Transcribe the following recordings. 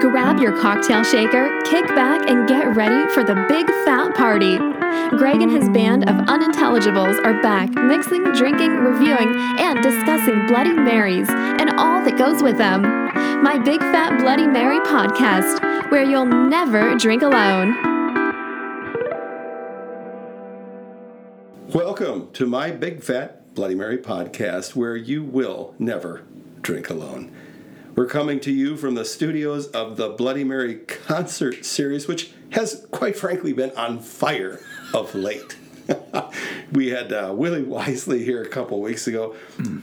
Grab your cocktail shaker, kick back, and get ready for the big fat party. Greg and his band of unintelligibles are back, mixing, drinking, reviewing, and discussing Bloody Marys and all that goes with them. My Big Fat Bloody Mary podcast, where you'll never drink alone. Welcome to my Big Fat Bloody Mary podcast, where you will never drink alone. We're coming to you from the studios of the Bloody Mary concert series, which has, quite frankly, been on fire of late. we had uh, Willie Wisely here a couple weeks ago.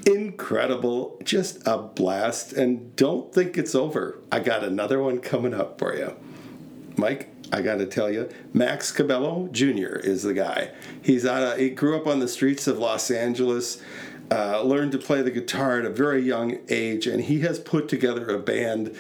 Incredible, just a blast. And don't think it's over. I got another one coming up for you. Mike, I got to tell you, Max Cabello Jr. is the guy. He's out. Of, he grew up on the streets of Los Angeles, uh, learned to play the guitar at a very young age, and he has put together a band.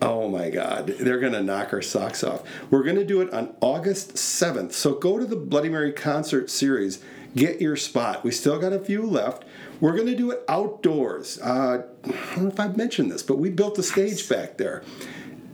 Oh my God, they're going to knock our socks off. We're going to do it on August 7th. So go to the Bloody Mary concert series, get your spot. We still got a few left. We're going to do it outdoors. Uh, I don't know if I've mentioned this, but we built a stage back there.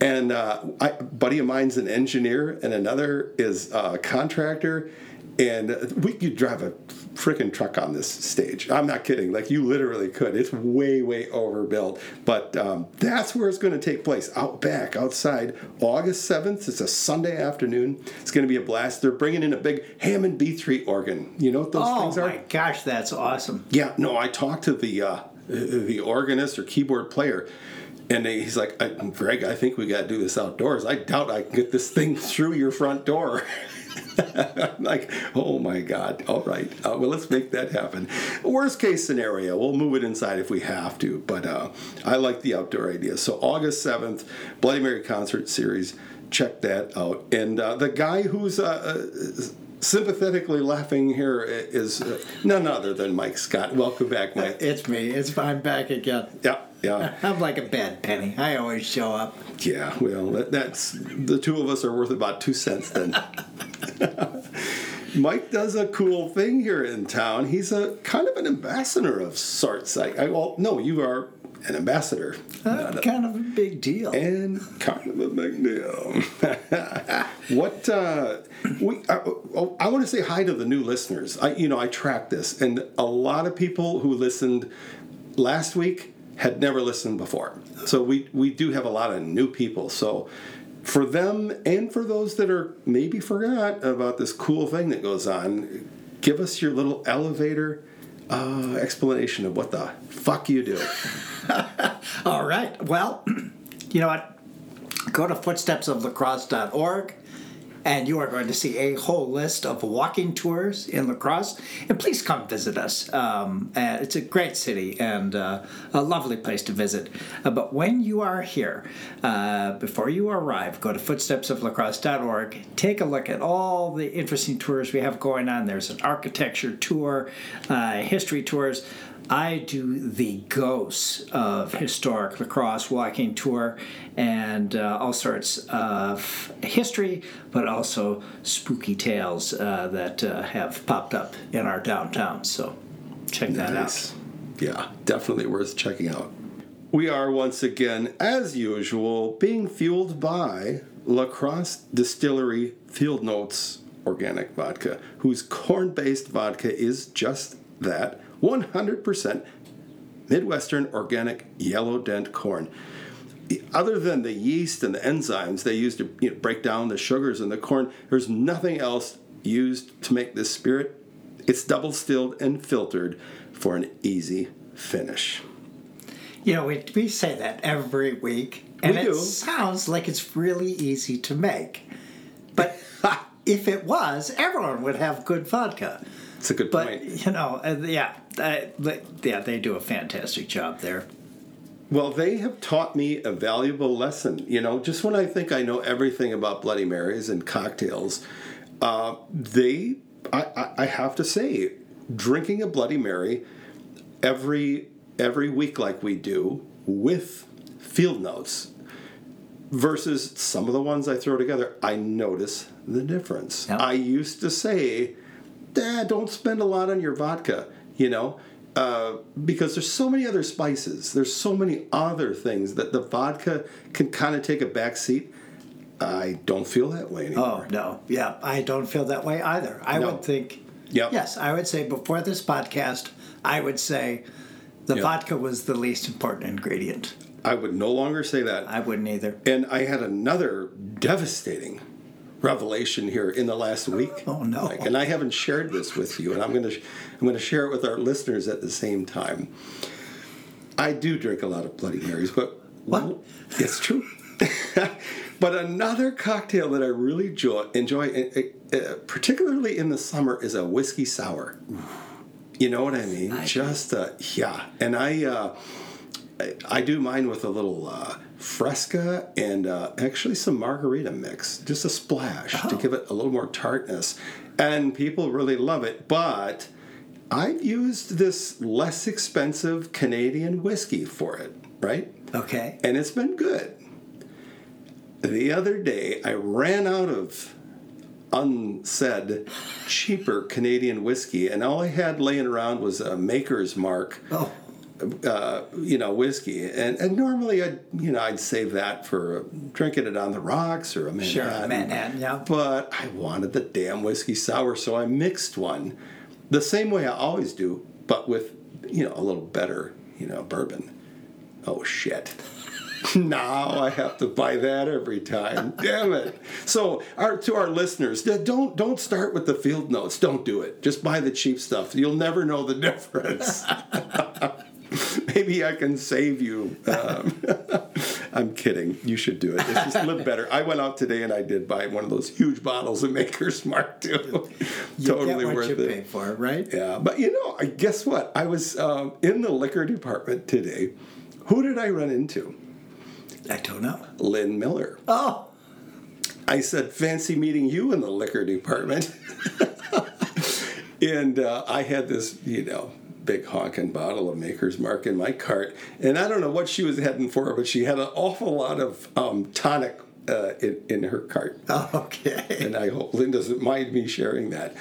And uh, I, a buddy of mine's an engineer, and another is a contractor. And we could drive a freaking truck on this stage. I'm not kidding. Like you literally could. It's way, way overbuilt. But um, that's where it's going to take place, out back, outside. August 7th. It's a Sunday afternoon. It's going to be a blast. They're bringing in a big Hammond B3 organ. You know what those Oh things are? Oh my gosh, that's awesome. Yeah, no, I talked to the uh, the organist or keyboard player, and he's like, "Greg, I think we got to do this outdoors. I doubt I can get this thing through your front door." I'm like, oh my God! All right, uh, well, let's make that happen. Worst case scenario, we'll move it inside if we have to. But uh, I like the outdoor idea. So August seventh, Bloody Mary concert series. Check that out. And uh, the guy who's uh, uh, sympathetically laughing here is uh, none other than Mike Scott. Welcome back, Mike. It's me. It's I'm back again. Yeah, yeah, I'm like a bad penny. I always show up. yeah. Well, that's the two of us are worth about two cents then. Mike does a cool thing here in town. He's a kind of an ambassador of sorts. I, I well, no, you are an ambassador. Uh, kind of a big deal. and kind of a big deal. what uh, we I, oh, I want to say hi to the new listeners. I you know I track this, and a lot of people who listened last week had never listened before. So we we do have a lot of new people. So for them and for those that are maybe forgot about this cool thing that goes on, give us your little elevator uh, explanation of what the fuck you do. All right. Well, you know what? Go to footstepsoflacrosse.org and you are going to see a whole list of walking tours in La Crosse. And please come visit us. Um, and it's a great city and uh, a lovely place to visit. Uh, but when you are here, uh, before you arrive, go to footstepsoflacrosse.org. Take a look at all the interesting tours we have going on. There's an architecture tour, uh, history tours. I do the ghosts of historic La Crosse walking tour and uh, all sorts of history, but also spooky tales uh, that uh, have popped up in our downtown. So check that Nice. Yeah, definitely worth checking out. We are once again, as usual, being fueled by La Crosse Distillery Field Notes Organic Vodka, whose corn based vodka is just that 100% Midwestern organic yellow dent corn. Other than the yeast and the enzymes they use to you know, break down the sugars in the corn, there's nothing else used to make this spirit. It's double stilled and filtered for an easy finish. You know, we, we say that every week, and We it do. sounds like it's really easy to make. But if it was, everyone would have good vodka. It's a good But point. you know, uh, yeah, yeah, they do a fantastic job there. Well, they have taught me a valuable lesson. You know, just when I think I know everything about Bloody Marys and cocktails, uh, they, I, I, I have to say, drinking a Bloody Mary every every week like we do with field notes versus some of the ones I throw together, I notice the difference. Yep. I used to say, Dad, don't spend a lot on your vodka. You know, uh, because there's so many other spices. There's so many other things that the vodka can kind of take a back seat. I don't feel that way anymore. Oh no, yeah, I don't feel that way either. I No. would think. Yep. Yes, I would say before this podcast, I would say the Yep. vodka was the least important ingredient. I would no longer say that. I wouldn't either. And I had another devastating revelation here in the last week. Oh, no. Mike, and I haven't shared this with you, and I'm going to I'm going to share it with our listeners at the same time. I do drink a lot of Bloody Marys, but What? It's true. but another cocktail that I really enjoy, enjoy uh, particularly in the summer, is a whiskey sour. You know what I mean? Just uh, yeah, and I. Uh, I- I do mine with a little uh, Fresca and uh, actually some margarita mix, just a splash to give it a little more tartness. And people really love it. But I've used this less expensive Canadian whiskey for it, right? Okay. And it's been good. The other day, I ran out of unsaid, cheaper Canadian whiskey, and all I had laying around was a Maker's Mark Oh, uh, you know, whiskey. And, and normally I'd, you know, I'd save that for drinking it on the rocks or a Manhattan. Sure, Manhattan, yeah. But I wanted the damn whiskey sour, so I mixed one the same way I always do, but with, you know, a little better, you know, bourbon. Oh, shit. now I have to buy that every time. Damn it! So, our, to our listeners, don't don't start with the field notes. Don't do it. Just buy the cheap stuff. You'll never know the difference. Maybe I can save you. Um, I'm kidding. You should do it. It's just live better. I went out today and I did buy one of those huge bottles of Maker's Mark too. you totally get what worth you it. pay for, right? Yeah, but you know, I guess what? I was um, in the liquor department today. Who did I run into? I don't know. Lynn Miller. Oh, I said, fancy meeting you in the liquor department. and uh, I had this, you know, big honking bottle of Maker's Mark in my cart. And I don't know what she was heading for, but she had an awful lot of um, tonic uh, in, in her cart. okay. And I hope Lynn doesn't mind me sharing that.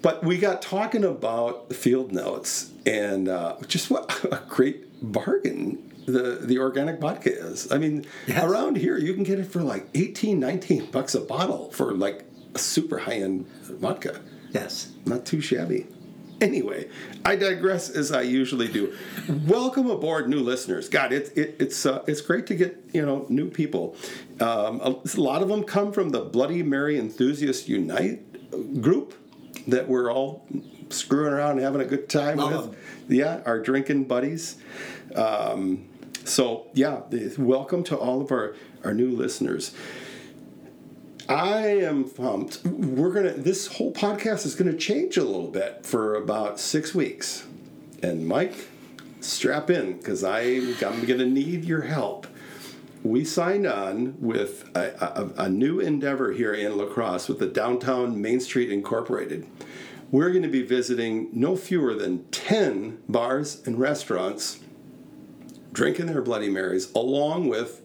But we got talking about field notes and uh, just what a great bargain the, the organic vodka is. I mean, Yes. around here you can get it for like 18, 19 bucks a bottle for like a super high end vodka. Yes. Not too shabby. Anyway, I digress as I usually do. Welcome aboard, new listeners. God, it, it, it's uh, it's great to get you know new people. Um, a, a lot of them come from the Bloody Mary Enthusiast Unite group that we're all screwing around and having a good time Love with. Yeah, our drinking buddies. Um, so yeah, welcome to all of our our new listeners. I am pumped. We're gonna. This whole podcast is gonna change a little bit for about six weeks, and Mike, strap in because I'm, gonna need your help. We signed on with a, a, a new endeavor here in La Crosse with the Downtown Main Street Incorporated. We're going to be visiting no fewer than 10 bars and restaurants drinking their Bloody Marys along with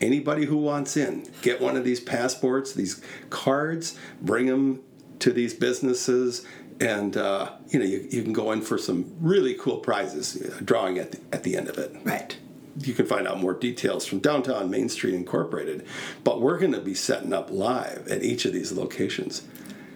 anybody who wants in. Get one of these passports, these cards, bring them to these businesses, and uh, you know you, you can go in for some really cool prizes, uh, drawing at the, at the end of it. Right. You can find out more details from Downtown Main Street Incorporated. But we're going to be setting up live at each of these locations.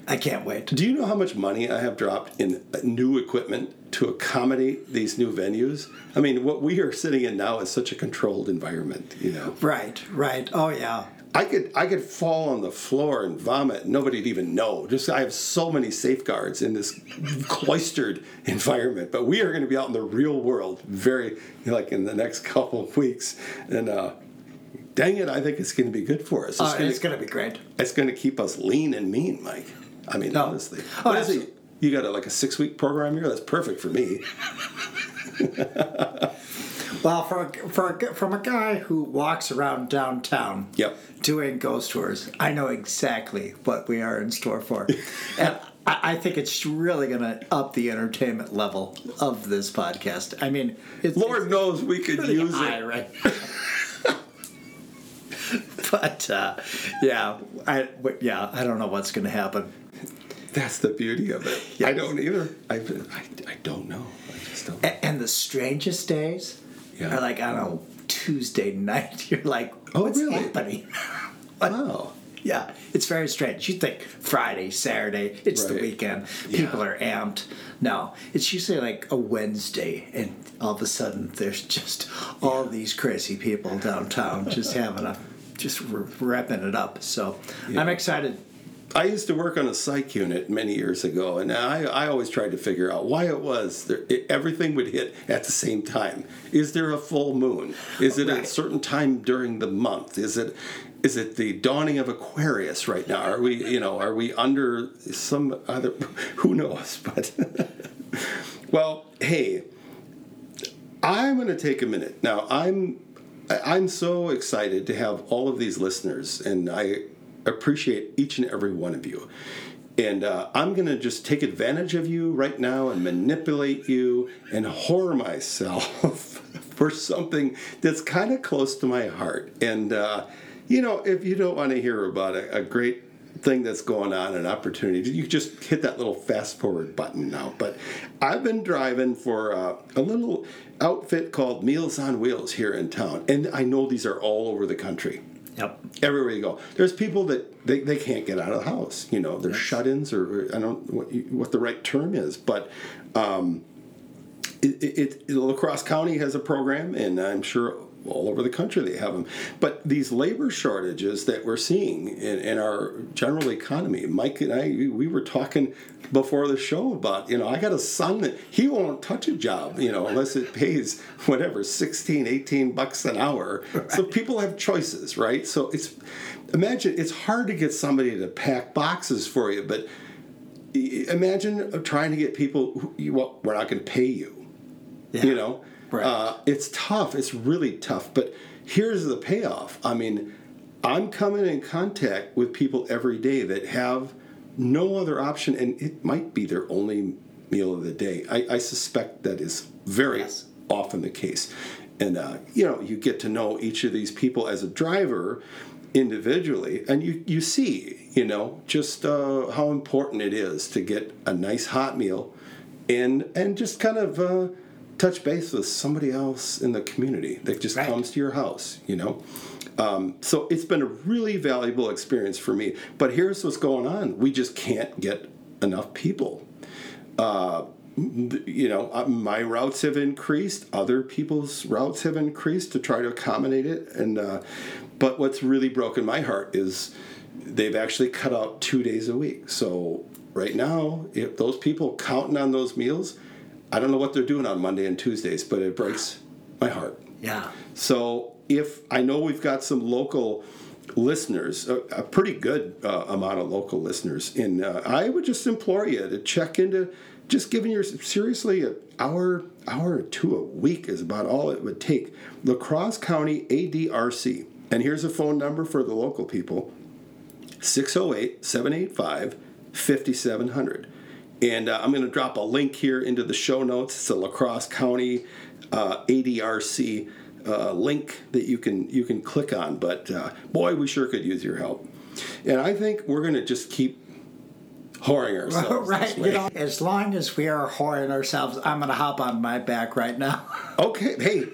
I can't wait. Do you know how much money I have dropped in new equipment to accommodate these new venues? I mean, what we are sitting in now is such a controlled environment, you know. Right. Right. Oh yeah. I could I could fall on the floor and vomit. Nobody'd even know. Just I have so many safeguards in this cloistered environment. But we are going to be out in the real world very like in the next couple of weeks. And uh, dang it, I think it's going to be good for us. It's Uh, going to be great. it's going to keep us lean and mean, Mike. I mean, No. honestly. Oh, What is absolutely. it? You got a, like a six week program here? That's perfect for me. Well, for for from a guy who walks around downtown Yep. doing ghost tours, I know exactly what we are in store for. and I, I think it's really going to up the entertainment level of this podcast. I mean, it's, Lord it's knows we could pretty use it. right? but uh, yeah, I but yeah, I don't know what's going to happen. That's the beauty of it. I don't either. I, I, I don't know. I just don't. And And the strangest days Yeah. are like on a Tuesday night. You're like, Oh, what's really? happening? Wow. Yeah, it's very strange. You think Friday, Saturday, it's the Right. weekend. Yeah. People are amped. No, it's usually like a Wednesday, and all of a sudden there's just all these crazy people downtown just having a, just r- wrapping it up. So I'm excited. I used to work on a psych unit many years ago, and I, I always tried to figure out why it was there, it, everything would hit at the same time. Is there a full moon? Is it a certain time during the month? Is it is it the dawning of Aquarius right now? Are we you know are we under some other? Who knows? But well, hey, I'm going to take a minute now. I'm I'm so excited to have all of these listeners, and I appreciate each and every one of you. And uh, I'm going to just take advantage of you right now and manipulate you and whore myself for something that's kind of close to my heart. And, uh, you know, if you don't want to hear about a, a great thing that's going on, an opportunity, you just hit that little fast forward button now. But I've been driving for uh, a little outfit called Meals on Wheels here in town. And I know these are all over the country Yep. everywhere you go. There's people that they, they can't get out of the house. You know, they're shut-ins, or, or I don't know what what the right term is, but um, it, it, it, La Crosse County has a program, and I'm sure all over the country they have them. But these labor shortages that we're seeing in, in our general economy, Mike and I, we, we were talking before the show about, you know, I got a son that he won't touch a job, you know, unless it pays whatever, 16, 18 bucks an hour. So people have choices, right? So it's, imagine, it's hard to get somebody to pack boxes for you, but imagine trying to get people who, well, we're not going to pay you Yeah. you know Right. uh, it's tough. It's really tough. But here's the payoff. I mean i'm coming in contact with people every day that have no other option and it might be their only meal of the day. I, I suspect that is very Yes. often the case. And uh, you know you get to know each of these people as a driver individually and you, you see you know just uh, how important it is to get a nice hot meal and and just kind of uh, touch base with somebody else in the community that just Right. comes to your house you know um, so it's been a really valuable experience for me but here's what's going on we just can't get enough people uh, you know, uh, my routes have increased. Other people's routes have increased to try to accommodate it. And uh, but what's really broken my heart is they've actually cut out two days a week. So right now, if those people counting on those meals, I don't know what they're doing on Monday and Tuesdays, but it breaks my heart. Yeah. So if I know we've got some local listeners, a, a pretty good uh, amount of local listeners, and uh, I would just implore you to check into just giving your seriously an hour, hour or two a week is about all it would take. La Crosse County ADRC, and here's a phone number for the local people: 608 785 5700. And uh, I'm going to drop a link here into the show notes. It's a La Crosse County uh, ADRC uh, link that you can you can click on. But uh, boy, we sure could use your help. And I think we're going to just keep whoring ourselves. right. You know, as long as we are whoring ourselves, I'm going to hop on my back right now. Okay, hey,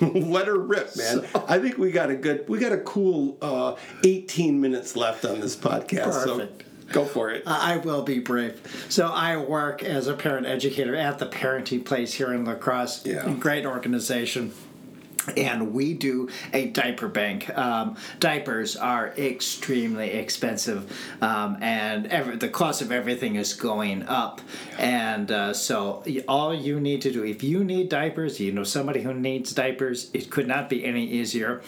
let her rip, man. I think we got a good, we got a cool uh, 18 minutes left on this podcast. Perfect. So go for it. I will be brave. So I work as a parent educator at the Parenting Place here in La Crosse. Yeah. Great organization. And we do a diaper bank. Um, diapers are extremely expensive, um, and every, the cost of everything is going up. And uh, so, all you need to do, if you need diapers, you know somebody who needs diapers, it could not be any easier.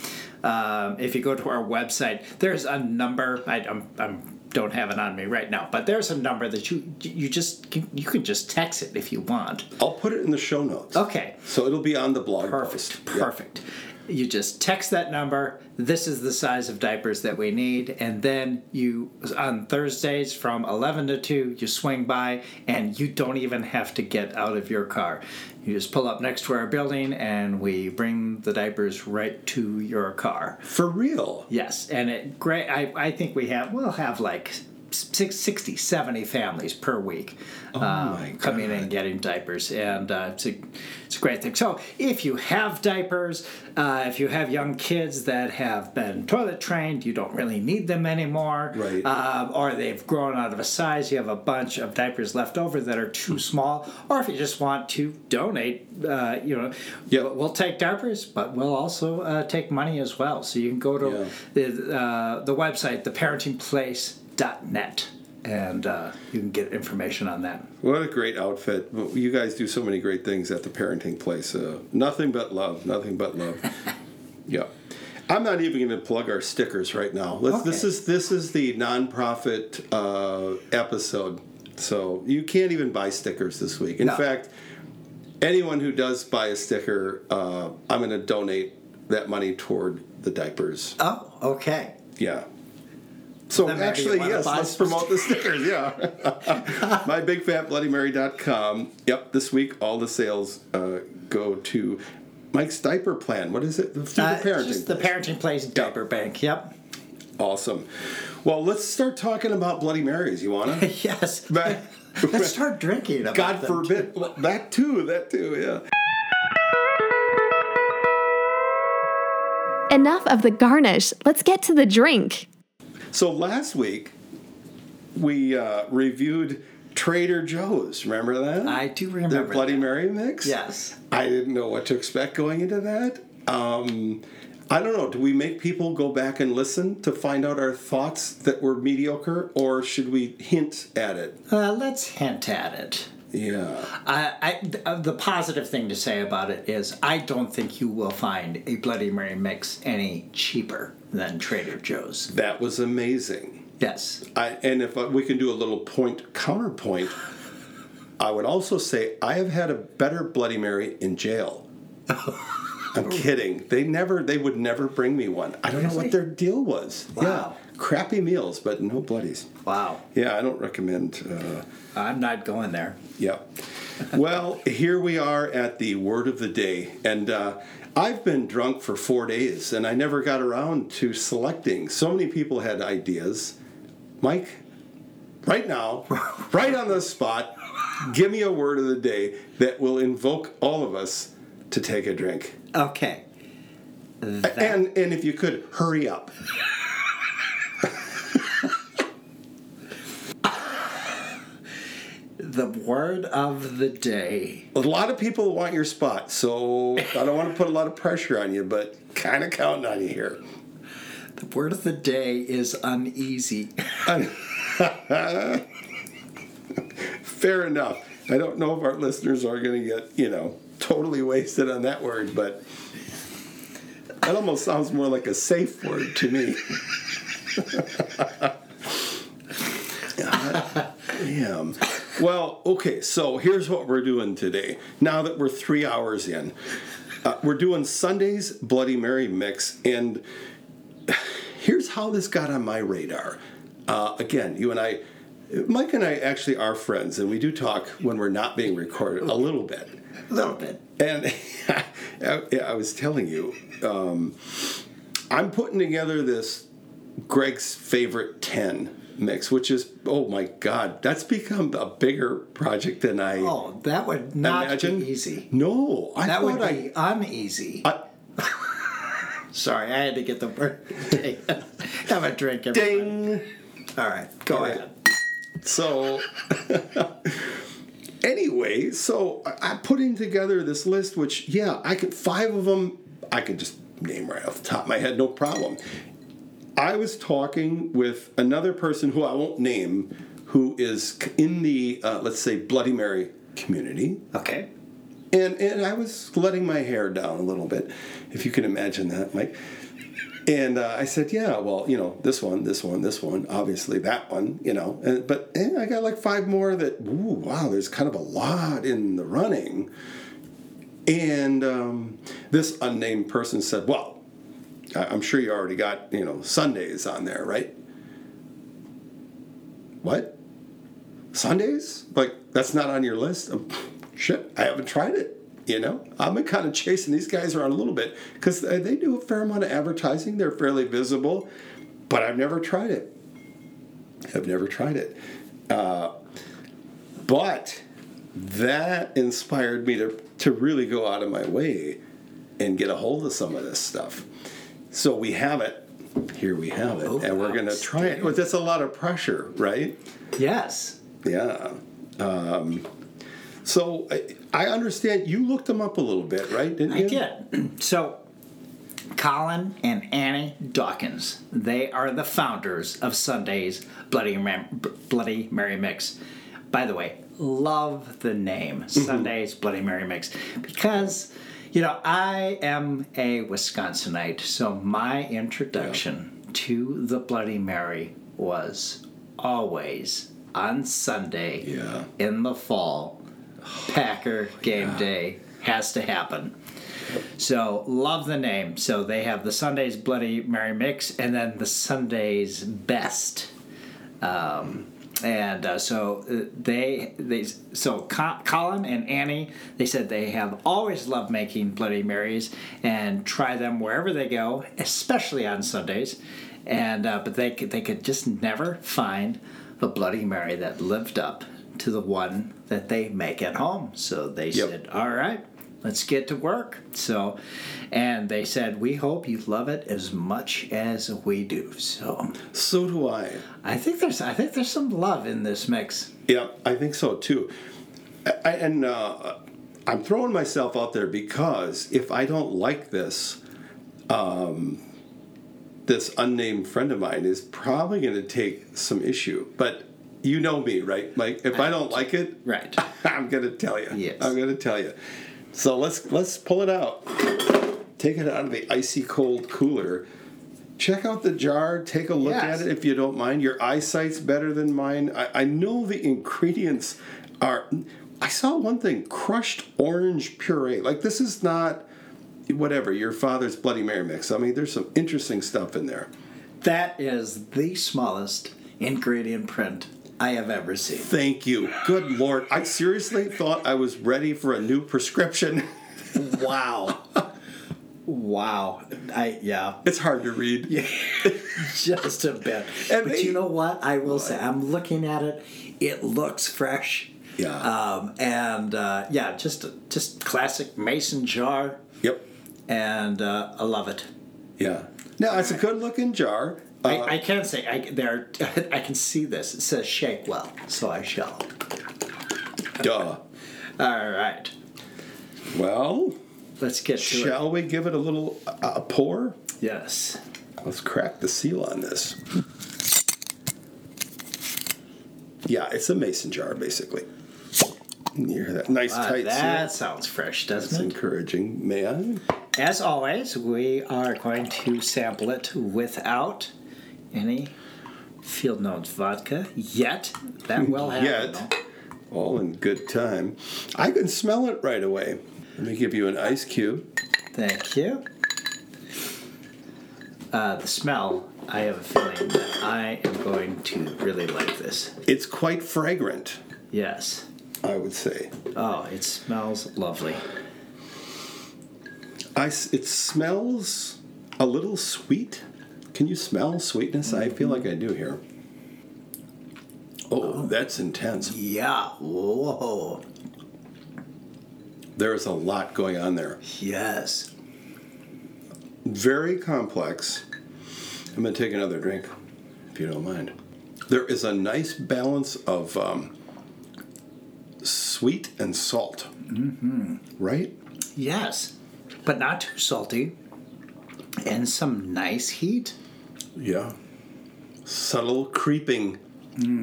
Um, if you go to our website, there's a number. I, I'm, I'm don't have it on me right now, but there's a number that you you just can, you can just text it if you want. I'll put it in the show notes. Okay, So it'll be on the blog perfect, post. Perfect. You just text that number. This is the size of diapers that we need, and then you on Thursdays from eleven to two, you swing by, and you don't even have to get out of your car. You just pull up next to our building, and we bring the diapers right to your car. For real. Yes, and it great. I, I think we have we'll have like 60, 70 families per week um, my coming in and getting diapers. And uh, it's, a, it's a great thing. So if you have diapers, uh, if you have young kids that have been toilet trained, you don't really need them anymore. Right. Um, or they've grown out of a size, you have a bunch of diapers left over that are too small. Or if you just want to donate, uh, you know, Yep. we'll, take diapers, but we'll also uh, take money as well. So you can go to the, uh, the website, theparentingplace.net, and uh, you can get information on that. What a great outfit. You guys do so many great things at the parenting place. Uh, nothing but love. Nothing but love. yeah. I'm not even going to plug our stickers right now. Let's, This is this is the nonprofit uh, episode, so you can't even buy stickers this week. In No. fact, anyone who does buy a sticker, uh, I'm going to donate that money toward the diapers. Oh, okay. Yeah. So Then maybe you actually, yes, let's some promote the stickers. Yeah. MyBigFatBloodyMary.com. Yep, this week all the sales uh, go to Mike's diaper plan. What is it? Through the Uh, parenting. just the parenting place diaper bank. Yep. awesome. Well, let's start talking about Bloody Marys. You wanna? yes. But- Let's start drinking. About God them. forbid. Well, that too. That too. Yeah. Enough of the garnish. Let's get to the drink. So last week we uh, reviewed Trader Joe's. Remember that? I do remember. Their. Bloody that. Mary mix. Yes. I didn't know what to expect going into that. Um, I don't know. Do we make people go back and listen to find out our thoughts that were mediocre, or should we hint at it? Uh, let's hint at it. Yeah. I, I, uh, the positive thing to say about it is I don't think you will find a Bloody Mary mix any cheaper than Trader Joe's. That was amazing. Yes. I, and if we can do a little point counterpoint, I would also say I have had a better Bloody Mary in jail. I'm kidding. They never. They would never bring me one. I don't know what their deal was. Wow. Yeah, crappy meals, but no bloodies. Wow. Yeah, I don't recommend. Uh, I'm not going there. Yeah. Well, here we are at the word of the day. And uh, I've been drunk for four days and I never got around to selecting. So many people had ideas. Mike, right now, right on the spot, give me a word of the day that will invoke all of us to take a drink. Okay. That- And, and if you could, hurry up. the word of the day. A lot of people want your spot, so I don't want to put a lot of pressure on you, but kind of counting on you here. The word of the day is uneasy. Fair enough. I don't know if our listeners are going to get, you know, totally wasted on that word, but that almost sounds more like a safe word to me. God Damn. Well, okay, so here's what we're doing today. Now that we're three hours in, uh, we're doing Sunday's Bloody Mary mix, and here's how this got on my radar. Uh, again, you and I, Mike and I actually are friends, and we do talk when we're not being recorded a little bit. A little bit. And I, I was telling you, um, I'm putting together this Greg's favorite 10 mix, which is, oh my God, that's become a bigger project than I Oh, that would not imagine. be easy. No, I That would I. be uneasy. I- Sorry, I had to get the word. Have a drink. everybody. ding. All right, go All right. ahead. So, anyway, so I- I'm putting together this list, which, yeah, I could, five of them, I could just name right off the top of my head, no problem. I was talking with another person who I won't name, who is in the, uh, let's say, Bloody Mary community. Okay. And, and I was letting my hair down a little bit, if you can imagine that, Mike. And uh, I said, yeah, well, you know, this one, this one, this one, obviously that one, you know. And, but I got like five more that, ooh, wow, there's kind of a lot in the running. And um, this unnamed person said, well, I'm sure you already got, you know, Sundays on there, right? What? Sundays? Like, that's not on your list? Um, shit, I haven't tried it. You know, I've been kind of chasing these guys around a little bit because they do a fair amount of advertising. They're fairly visible, but I've never tried it. I've never tried it. Uh, but that inspired me to, to really go out of my way and get a hold of some of this stuff. So we have it. Here we have it. Oh, and we're going to try it. But that's a lot of pressure, right? Yes. Yeah. Um, so I, I understand you looked them up a little bit, right? Didn't I you? did. So, Colin and Annie Dawkins, they are the founders of Sunday's Bloody, Mar- Bloody Mary Mix. By the way, love the name mm-hmm. Sunday's Bloody Mary Mix because, you know, I am a Wisconsinite, so my introduction to the Bloody Mary was always on Sunday Yeah. in the fall. Packer game day has to happen. So love the name. So they have the Sunday's Bloody Mary mix, and then the Sunday's Best. Um, and uh, so uh, they they so Colin and Annie they said they have always loved making Bloody Marys and try them wherever they go, especially on Sundays. And uh, but they could, they could just never find the Bloody Mary that lived up to the one that they make at home. So they Yep. said, "All right, let's get to work." So, and they said, "We hope you love it as much as we do." So, So do I. I think there's I think there's some love in this mix. Yeah, I think so too. I, and uh, I'm throwing myself out there because if I don't like this, um, this unnamed friend of mine is probably going to take some issue. But you know me, right, Mike? If I don't like it, Right. I'm to tell you. Yes. I'm to tell you. So let's let's pull it out. Take it out of the icy cold cooler. Check out the jar. Take a look Yes. at it if you don't mind. Your eyesight's better than mine. I, I know the ingredients are. I saw one thing: crushed orange puree. Like this is not whatever your father's Bloody Mary mix. I mean, there's some interesting stuff in there. That is the smallest ingredient print I have ever seen. Thank you. Good lord! I seriously thought I was ready for a new prescription. Wow. wow. I yeah. It's hard to read. Yeah. Just a bit. And but they- you know what? I will say I'm looking at it. It looks fresh. Yeah. Um, and uh, yeah, just just classic mason jar, Yep. and uh, I love it. Yeah. Now it's a good looking jar. Uh, I, I can say I there. I can see this. It says shake well, so I shall. duh. All right, Well, let's get to it. shall we give it a little uh, pour? Yes. Let's crack the seal on this. Yeah, it's a mason jar, basically. You hear that nice Uh, tight that seal? sounds fresh, doesn't it? encouraging. May I? As always, we are going to sample it without any field notes vodka yet. That will happen. Yet. All in good time. I can smell it right away. Let me give you an ice cube. Thank you. Uh, the smell, I have a feeling that I am going to really like this. It's quite fragrant, Yes. I would say. Oh, it smells lovely. I s it smells a little sweet. Can you smell sweetness? I feel like I do here. Oh, that's intense. Yeah. Whoa. There's a lot going on there. Yes. Very complex. I'm going to take another drink, if you don't mind. There is a nice balance of um, sweet and salt. Mm-hmm. Right? Yes. But not too salty. And some nice heat. Yeah. Subtle creeping,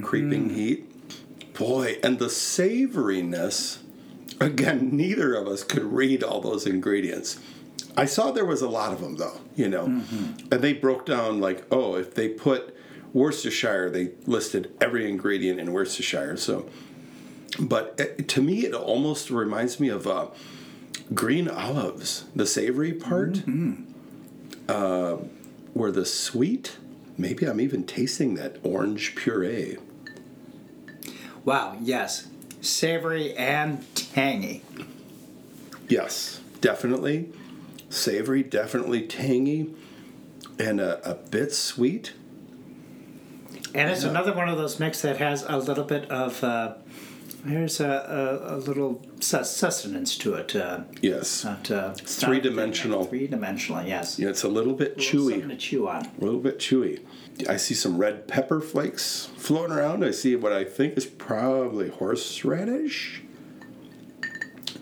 creeping heat. Boy, and the savoriness. Again, neither of us could read all those ingredients. I saw there was a lot of them though, you know. And they broke down like, oh, if they put Worcestershire, they listed every ingredient in Worcestershire. So, but uh, to me, it almost reminds me of uh, green olives, the savory part where the sweet, maybe I'm even tasting that orange puree. Wow, yes. Savory and tangy. Yes, definitely. Savory, definitely tangy, and a, a bit sweet. And it's another one of those mix that has a little bit of. Uh, there's a, a, a little sus- sustenance to it. Uh, Yes. not, uh, three-dimensional. Three dimensional, yes. Yeah, it's a little bit Little chewy. Something to chew on. A little bit chewy. I see some red pepper flakes floating around. I see what I think is probably horseradish.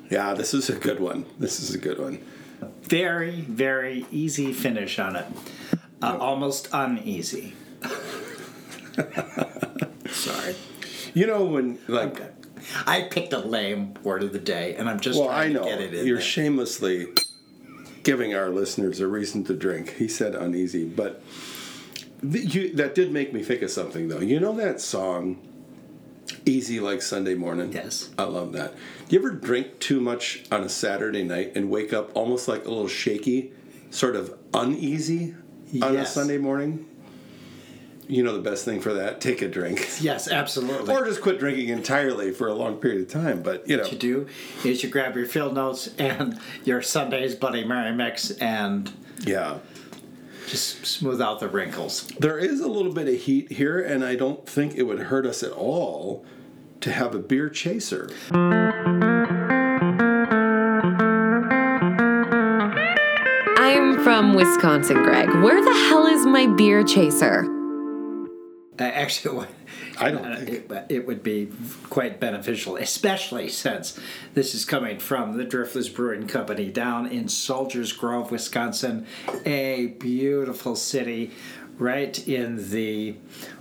Yeah, this is a good one. This is a good one. Very, very easy finish on it. Uh, Almost uneasy. Sorry. You know when like Okay. I picked a lame word of the day, and I'm just well, I trying know to get it in you're there. shamelessly giving our listeners a reason to drink. He said uneasy, but th- you, that did make me think of something though. You know that song Easy like Sunday morning? Yes. I love that. Do you ever drink too much on a Saturday night and wake up almost like a little shaky, sort of uneasy on a Sunday morning? You know the best thing for that? Take a drink. Yes, absolutely. Or just quit drinking entirely for a long period of time. But, you know. what you do is you grab your field notes and your Sunday's buddy Mary mix and Yeah. just smooth out the wrinkles. There is a little bit of heat here, and I don't think it would hurt us at all to have a beer chaser. I'm from Wisconsin, Greg. Where the hell is my beer chaser? Uh, actually, I don't uh, think. it, it would be quite beneficial, especially since this is coming from the Driftless Brewing Company down in Soldiers Grove, Wisconsin, a beautiful city right in the,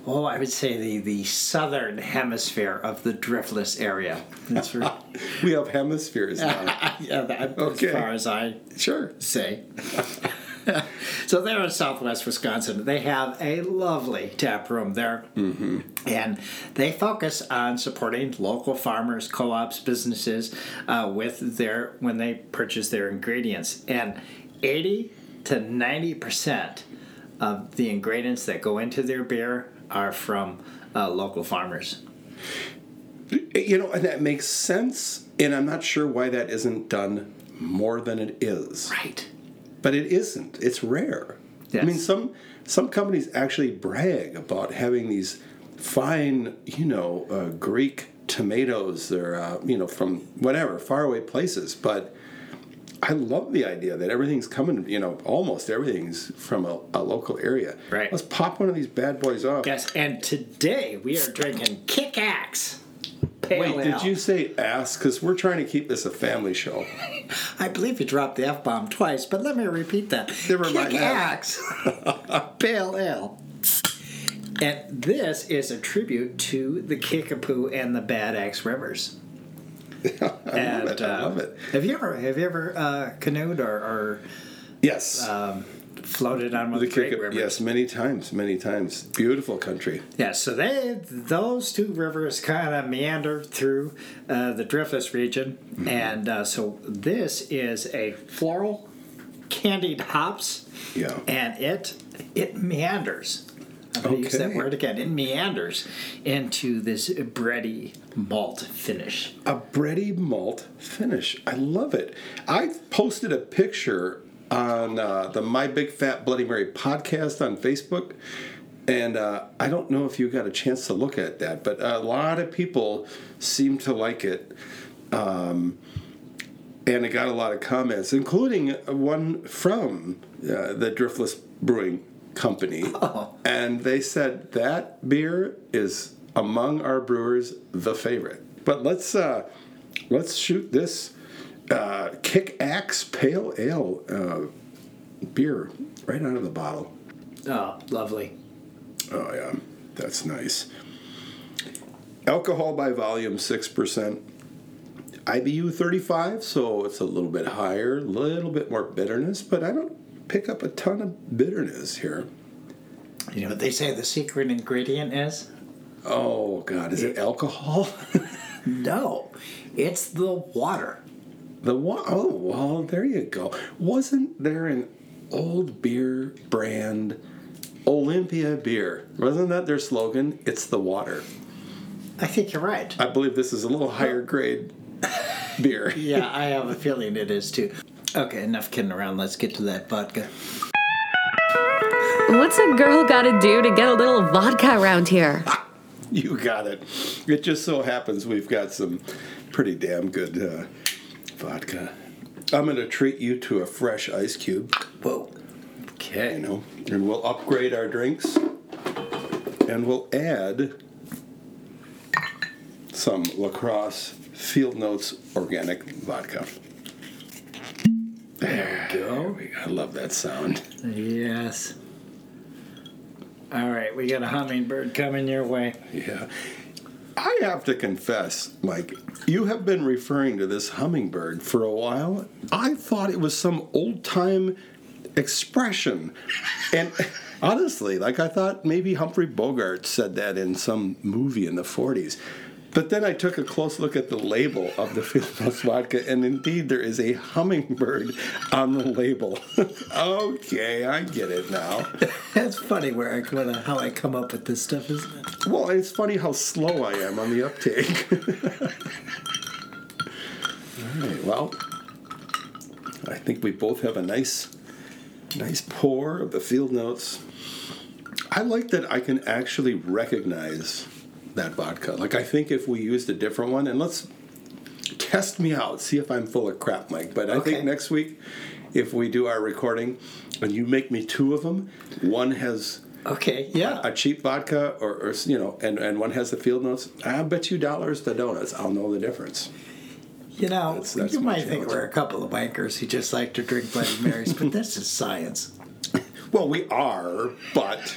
oh, I would say the, the southern hemisphere of the Driftless area. That's right. We have hemispheres now. yeah, that, Okay. as far as I sure. say. so they're in southwest Wisconsin. They have a lovely tap room there. Mm-hmm. And they focus on supporting local farmers, co ops, businesses uh, with their when they purchase their ingredients. And 80 to 90% of the ingredients that go into their beer are from uh, local farmers. You know, and that makes sense, and I'm not sure why that isn't done more than it is. Right. But it isn't. It's rare. I mean, some some companies actually brag about having these fine, you know, uh, Greek tomatoes. They're uh, you know from whatever faraway places, but. I love the idea that everything's coming, you know, almost everything's from a, a local area. Right. Let's pop one of these bad boys off. Yes, and today we are drinking Kick Axe. Wait, did you say ass? Because we're trying to keep this a family show. I believe you dropped the F bomb twice, but let me repeat that. Never mind Kick. Axe. Pale Ale. And this is a tribute to the Kickapoo and the Bad Axe Rivers. I and, love it. I uh, love it. Have you ever have you ever uh, canoed or, or Yes. um, floated on one the great rivers? yes, many times, many times. Beautiful country. Yeah, so they those two rivers kind of meander through uh, the Driftless region, Mm-hmm. and uh, so this is a floral candied hops, Yeah. and it it meanders. I'm going to use that word again. It meanders into this bready malt finish. A bready malt finish. I love it. I posted a picture on uh, the My Big Fat Bloody Mary podcast on Facebook. And uh, I don't know if you got a chance to look at that, but a lot of people seem to like it. Um, and it got a lot of comments, including one from uh, the Driftless Brewing Company. And they said that beer is among our brewers the favorite. But let's uh, let's shoot this uh, Kick Axe Pale Ale uh, beer right out of the bottle. Oh, lovely. Oh yeah, that's nice. Alcohol by volume six percent. IBU 35, so it's a little bit higher, a little bit more bitterness, but I don't pick up a ton of bitterness here. You know what they say the secret ingredient is? Oh God, is it alcohol? No, it's the water. The wa- oh well, there you go. Wasn't there an old beer brand, Olympia Beer? Wasn't that their slogan? It's the water. I think you're right. I believe this is a little higher grade beer. Yeah, I have a feeling it is too. Okay, enough kidding around. Let's get to that vodka. What's a girl gotta do to get a little vodka around here? You got it. It just so happens we've got some pretty damn good uh, vodka. I'm going to treat you to a fresh ice cube, Whoa. you Okay. know, and we'll upgrade our drinks and we'll add some La Crosse field notes organic vodka. There we go. I love that sound. Yes. All right, we got a hummingbird coming your way. Yeah. I have to confess, Mike, you have been referring to this hummingbird for a while. I thought it was some old time expression. And honestly, like I thought maybe Humphrey Bogart said that in some movie in the 40s. But then I took a close look at the label of the Field Notes vodka, and indeed there is a hummingbird on the label. okay, I get it now. That's funny where I what, uh, how I come up with this stuff, isn't it? Well, it's funny how slow I am on the uptake. All right, well, I think we both have a nice, nice pour of the field notes. I like that I can actually recognize that vodka. Like, I think if we used a different one, and let's test me out, see if I'm full of crap, Mike. But I Okay. think next week, if we do our recording and you make me two of them, one has Okay, yeah. a cheap vodka or, or you know and, and one has the field notes i bet you dollars to donuts i'll know the difference You know, That's- that's you might think we're a couple of bankers who just like to drink Bloody Marys, but this is science. well we are but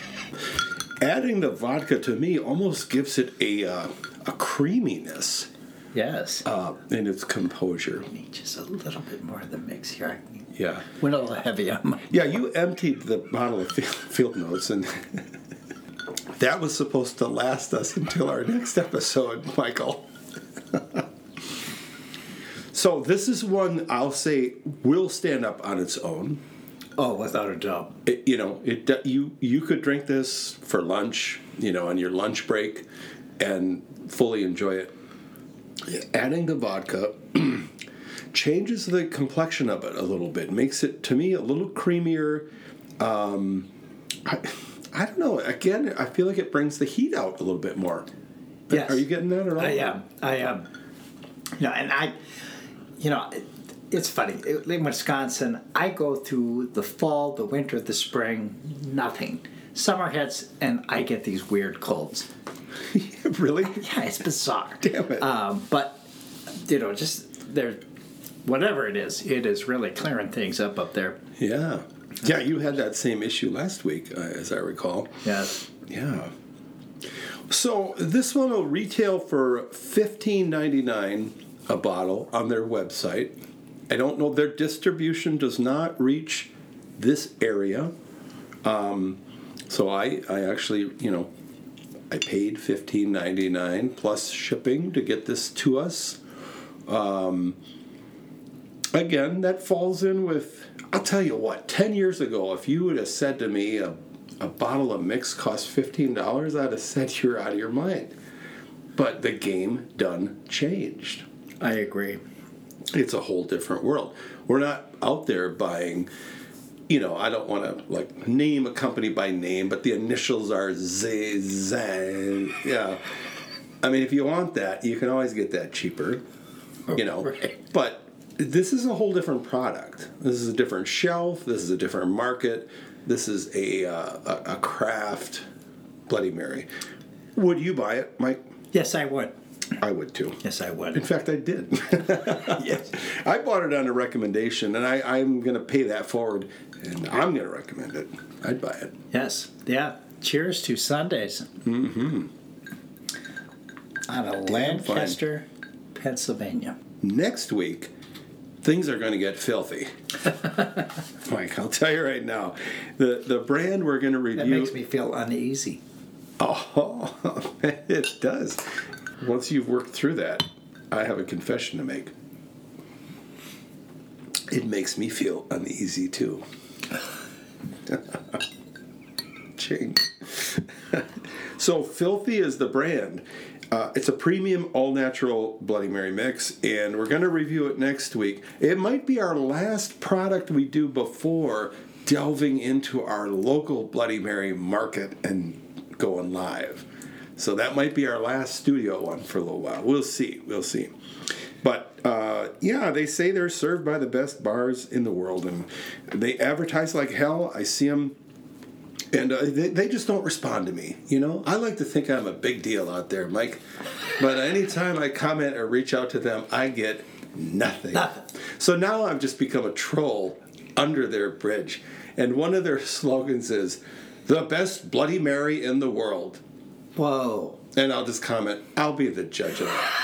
adding the vodka to me almost gives it a uh, a creaminess Yes. uh, in its composure just a little bit more of the mix here. I yeah went a little heavy on my. yeah you emptied the bottle of field notes and that was supposed to last us until our next episode michael so this is one i'll say will stand up on its own Oh, without a doubt. it, you know it you you could drink this for lunch you know on your lunch break and fully enjoy it adding the vodka changes the complexion of it a little bit makes it to me a little creamier um, I, I don't know again i feel like it brings the heat out a little bit more Yes. are you getting that or I am. I am. You know, and I, you know, it's funny. In Wisconsin, I go through the fall, the winter, the spring, nothing. Summer hits, and I get these weird colds. really Yeah, it's bizarre. Damn it. Um, but you know, just there, whatever it is, it is really clearing things up up there. yeah yeah you had that same issue last week uh, as i recall Yes. Yeah. So this one will retail for fifteen ninety nine a bottle on their website. I don't know their distribution does not reach this area. Um, so I I actually you know I paid fifteen ninety nine plus shipping to get this to us. Um, again, that falls in with. I'll tell you what. Ten years ago, if you would have said to me a, a bottle of mix costs fifteen dollars, I'd have said you're out of your mind. But the game done changed. I agree. It's a whole different world. We're not out there buying. You know, I don't want to like name a company by name, but the initials are Z Z. Yeah. I mean, if you want that, you can always get that cheaper. You know, Right. but this is a whole different product. This is a different shelf. This is a different market. This is a uh, a, a craft Bloody Mary. Would you buy it, Mike? Yes, I would. I would too. Yes, I would. In fact, I did. yes. I bought it on a recommendation, and I, I'm going to pay that forward, and I'm going to recommend it. I'd buy it. Yes. Yeah. Cheers to Sundays. Mm-hmm. Out of Lancaster, Pennsylvania. Next week, things are going to get filthy. Mike, I'll tell you right now, the the brand we're going to review. That makes me feel uneasy. Oh, it does. Once you've worked through that, I have a confession to make. It makes me feel uneasy too. Ching. so, Filthy is the brand. Uh, it's a premium all natural Bloody Mary mix, and we're going to review it next week. It might be our last product we do before delving into our local Bloody Mary market and going live. So that might be our last studio one for a little while. We'll see. We'll see. But uh, yeah, they say they're served by the best bars in the world, and they advertise like hell. I see them, and uh, they, they just don't respond to me. You know, I like to think I'm a big deal out there, Mike. But anytime I comment or reach out to them, I get nothing. Nothing. So now I've just become a troll under their bridge, and one of their slogans is, "The best Bloody Mary in the world." Whoa. And I'll just comment, I'll be the judge of that.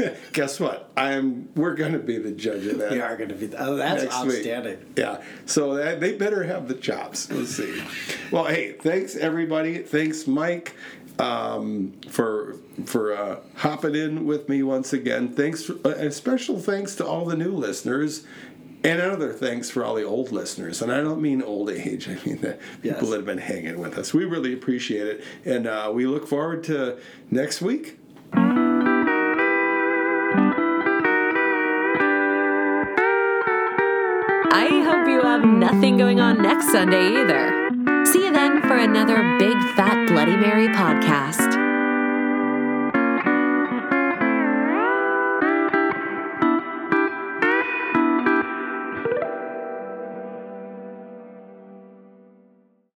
Guess what? I'm. We're going to be the judge of that. We are going to be. Oh, that's next week. outstanding. Yeah. So that, they better have the chops. We'll see. well, hey, thanks everybody. Thanks, Mike, um, for for uh, hopping in with me once again. Thanks. For, uh, a special thanks to all the new listeners. And another thanks for all the old listeners. And I don't mean old age, I mean the Yes. people that have been hanging with us. We really appreciate it. And uh, we look forward to next week. I hope you have nothing going on next Sunday either. See you then for another Big Fat Bloody Mary podcast.